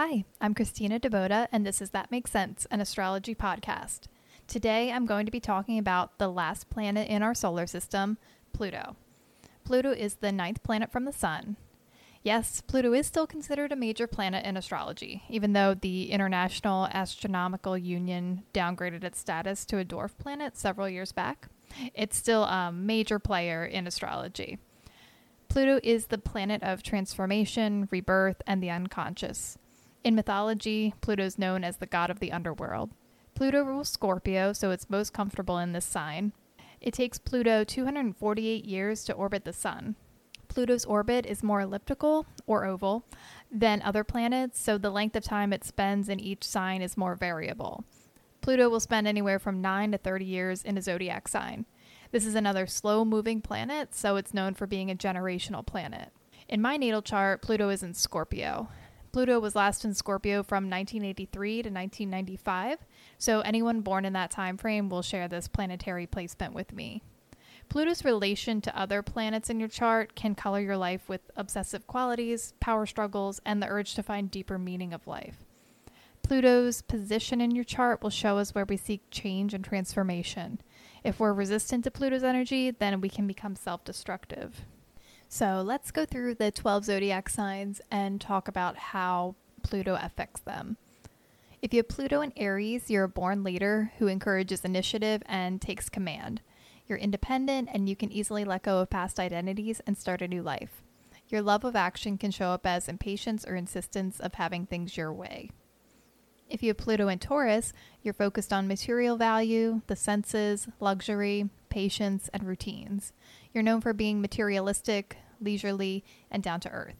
Hi, I'm Christina Deboda, and this is That Makes Sense, an astrology podcast. Today I'm going to be talking about the last planet in our solar system, Pluto. Pluto is the ninth planet from the Sun. Yes, Pluto is still considered a major planet in astrology, even though the International Astronomical Union downgraded its status to a dwarf planet several years back. It's still a major player in astrology. Pluto is the planet of transformation, rebirth, and the unconscious. In mythology, Pluto is known as the god of the underworld. Pluto rules Scorpio, so it's most comfortable in this sign. It takes Pluto 248 years to orbit the Sun. Pluto's orbit is more elliptical or oval than other planets, so the length of time it spends in each sign is more variable. Pluto will spend anywhere from 9 to 30 years in a zodiac sign. This is another slow moving planet, so it's known for being a generational planet. In my natal chart, Pluto is in Scorpio. Pluto was last in Scorpio from 1983 to 1995, so anyone born in that time frame will share this planetary placement with me. Pluto's relation to other planets in your chart can color your life with obsessive qualities, power struggles, and the urge to find deeper meaning of life. Pluto's position in your chart will show us where we seek change and transformation. If we're resistant to Pluto's energy, then we can become self destructive. So let's go through the 12 zodiac signs and talk about how Pluto affects them. If you have Pluto in Aries, you're a born leader who encourages initiative and takes command. You're independent and you can easily let go of past identities and start a new life. Your love of action can show up as impatience or insistence of having things your way. If you have Pluto in Taurus, you're focused on material value, the senses, luxury, patience, and routines. You're known for being materialistic, leisurely, and down to earth.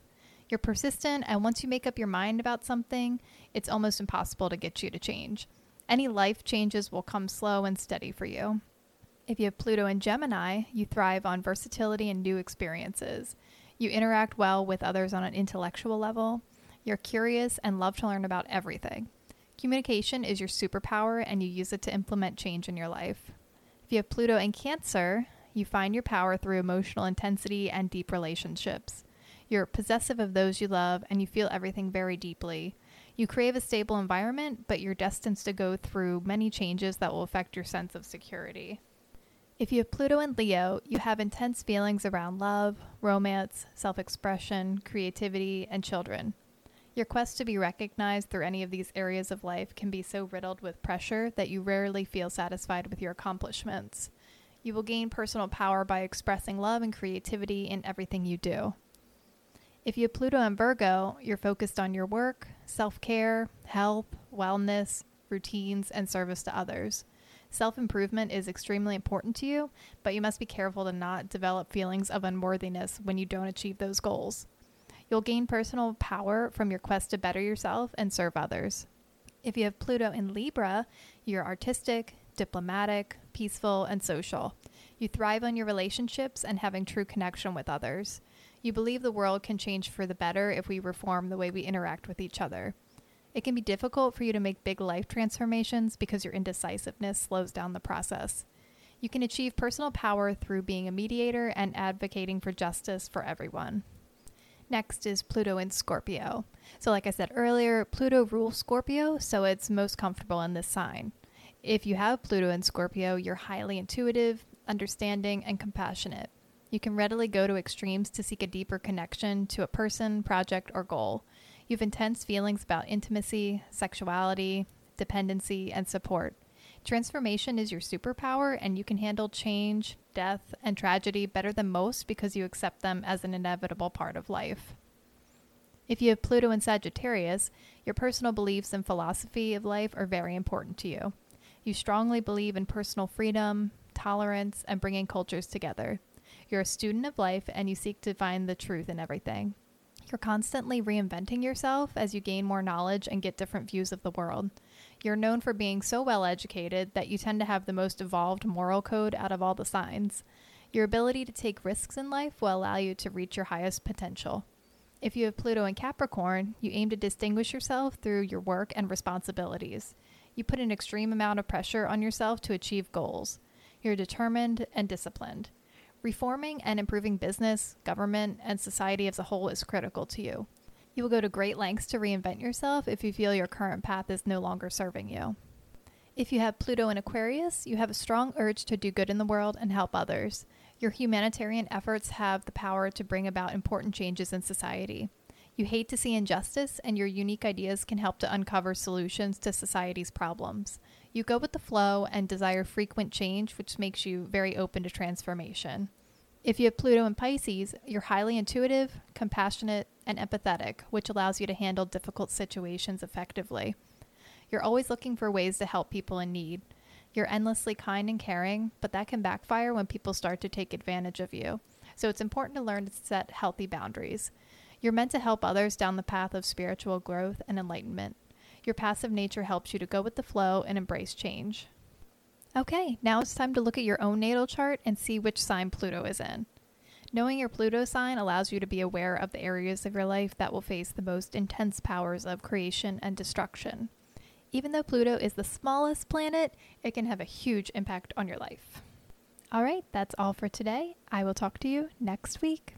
You're persistent, and once you make up your mind about something, it's almost impossible to get you to change. Any life changes will come slow and steady for you. If you have Pluto in Gemini, you thrive on versatility and new experiences. You interact well with others on an intellectual level. You're curious and love to learn about everything. Communication is your superpower and you use it to implement change in your life. If you have Pluto in Cancer, you find your power through emotional intensity and deep relationships. You're possessive of those you love and you feel everything very deeply. You crave a stable environment, but you're destined to go through many changes that will affect your sense of security. If you have Pluto in Leo, you have intense feelings around love, romance, self expression, creativity, and children. Your quest to be recognized through any of these areas of life can be so riddled with pressure that you rarely feel satisfied with your accomplishments. You will gain personal power by expressing love and creativity in everything you do. If you have Pluto in Virgo, you're focused on your work, self care, health, wellness, routines, and service to others. Self improvement is extremely important to you, but you must be careful to not develop feelings of unworthiness when you don't achieve those goals. You'll gain personal power from your quest to better yourself and serve others. If you have Pluto in Libra, you're artistic, diplomatic, peaceful, and social. You thrive on your relationships and having true connection with others. You believe the world can change for the better if we reform the way we interact with each other. It can be difficult for you to make big life transformations because your indecisiveness slows down the process. You can achieve personal power through being a mediator and advocating for justice for everyone. Next is Pluto in Scorpio. So, like I said earlier, Pluto rules Scorpio, so it's most comfortable in this sign. If you have Pluto in Scorpio, you're highly intuitive, understanding, and compassionate. You can readily go to extremes to seek a deeper connection to a person, project, or goal. You have intense feelings about intimacy, sexuality, dependency, and support. Transformation is your superpower, and you can handle change, death, and tragedy better than most because you accept them as an inevitable part of life. If you have Pluto in Sagittarius, your personal beliefs and philosophy of life are very important to you. You strongly believe in personal freedom, tolerance, and bringing cultures together. You're a student of life and you seek to find the truth in everything. You're constantly reinventing yourself as you gain more knowledge and get different views of the world. You're known for being so well educated that you tend to have the most evolved moral code out of all the signs. Your ability to take risks in life will allow you to reach your highest potential. If you have Pluto in Capricorn, you aim to distinguish yourself through your work and responsibilities. You put an extreme amount of pressure on yourself to achieve goals. You're determined and disciplined. Reforming and improving business, government, and society as a whole is critical to you. You will go to great lengths to reinvent yourself if you feel your current path is no longer serving you. If you have Pluto in Aquarius, you have a strong urge to do good in the world and help others. Your humanitarian efforts have the power to bring about important changes in society. You hate to see injustice, and your unique ideas can help to uncover solutions to society's problems. You go with the flow and desire frequent change, which makes you very open to transformation. If you have Pluto in Pisces, you're highly intuitive, compassionate, and empathetic, which allows you to handle difficult situations effectively. You're always looking for ways to help people in need. You're endlessly kind and caring, but that can backfire when people start to take advantage of you. So it's important to learn to set healthy boundaries. You're meant to help others down the path of spiritual growth and enlightenment. Your passive nature helps you to go with the flow and embrace change. Okay, now it's time to look at your own natal chart and see which sign Pluto is in. Knowing your Pluto sign allows you to be aware of the areas of your life that will face the most intense powers of creation and destruction. Even though Pluto is the smallest planet, it can have a huge impact on your life. All right, that's all for today. I will talk to you next week.